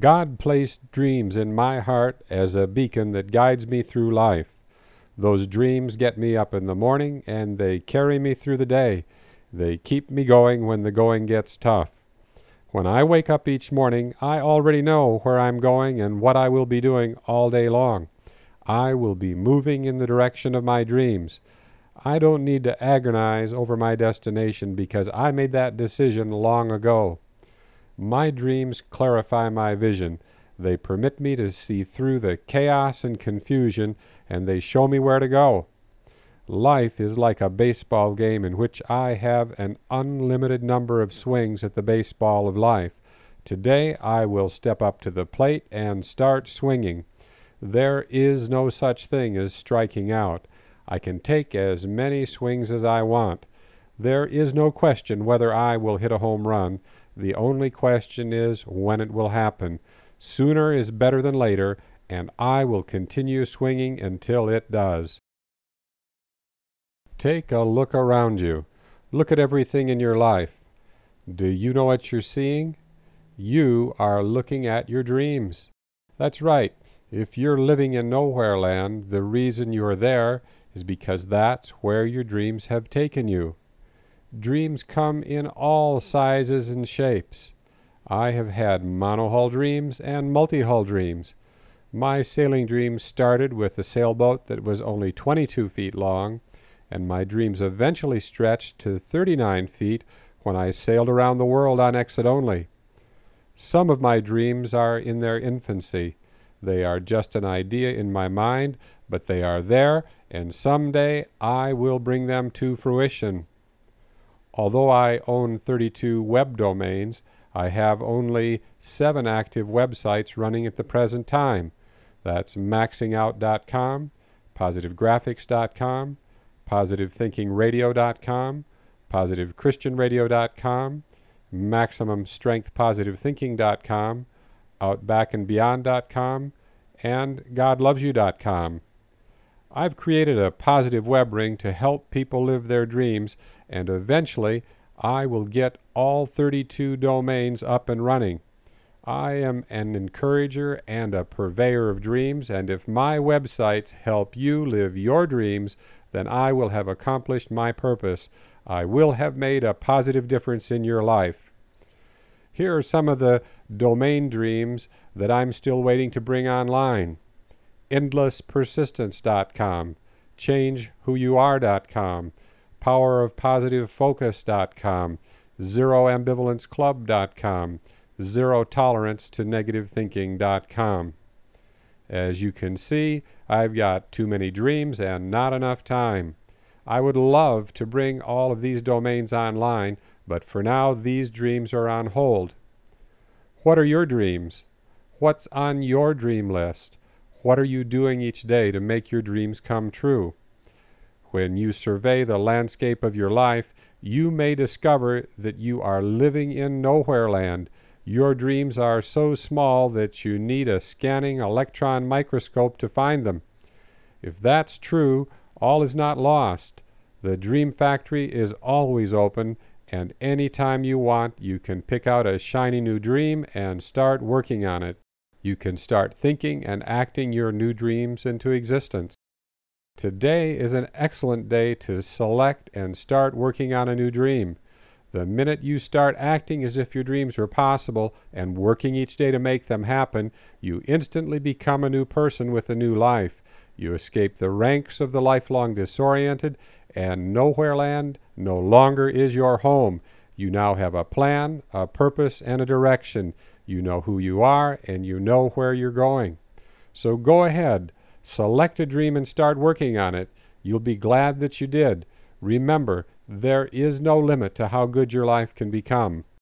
God placed dreams in my heart as a beacon that guides me through life. Those dreams get me up in the morning and they carry me through the day. They keep me going when the going gets tough. When I wake up each morning, I already know where I'm going and what I will be doing all day long. I will be moving in the direction of my dreams. I don't need to agonize over my destination because I made that decision long ago. My dreams clarify my vision. They permit me to see through the chaos and confusion, and they show me where to go. Life is like a baseball game in which I have an unlimited number of swings at the baseball of life. Today I will step up to the plate and start swinging. There is no such thing as striking out. I can take as many swings as I want. There is no question whether I will hit a home run. The only question is when it will happen. Sooner is better than later, and I will continue swinging until it does. Take a look around you. Look at everything in your life. Do you know what you're seeing? You are looking at your dreams. That's right. If you're living in nowhere land, the reason you're there is because that's where your dreams have taken you. Dreams come in all sizes and shapes. I have had monohull dreams and multi-hull dreams. My sailing dreams started with a sailboat that was only 22 feet long and my dreams eventually stretched to 39 feet when I sailed around the world on exit only. Some of my dreams are in their infancy. They are just an idea in my mind, but they are there, and someday I will bring them to fruition. Although I own 32 web domains, I have only seven active websites running at the present time. That's maxingout.com, positivegraphics.com, positivethinkingradio.com, positivechristianradio.com, maximumstrengthpositive.thinking.com, outbackandbeyond.com, and godlovesyou.com. I've created a positive web ring to help people live their dreams, and eventually I will get all 32 domains up and running. I am an encourager and a purveyor of dreams, and if my websites help you live your dreams, then I will have accomplished my purpose. I will have made a positive difference in your life. Here are some of the domain dreams that I'm still waiting to bring online endlesspersistence.com, changewhoyouare.com, powerofpositivefocus.com, zeroambivalenceclub.com, zero tolerance to As you can see, I've got too many dreams and not enough time. I would love to bring all of these domains online, but for now these dreams are on hold. What are your dreams? What's on your dream list? What are you doing each day to make your dreams come true? When you survey the landscape of your life, you may discover that you are living in nowhere land your dreams are so small that you need a scanning electron microscope to find them. If that's true, all is not lost. The Dream Factory is always open, and any time you want, you can pick out a shiny new dream and start working on it. You can start thinking and acting your new dreams into existence. Today is an excellent day to select and start working on a new dream. The minute you start acting as if your dreams were possible and working each day to make them happen, you instantly become a new person with a new life. You escape the ranks of the lifelong disoriented, and Nowhere Land no longer is your home. You now have a plan, a purpose, and a direction. You know who you are, and you know where you're going. So go ahead, select a dream and start working on it. You'll be glad that you did. Remember, there is no limit to how good your life can become.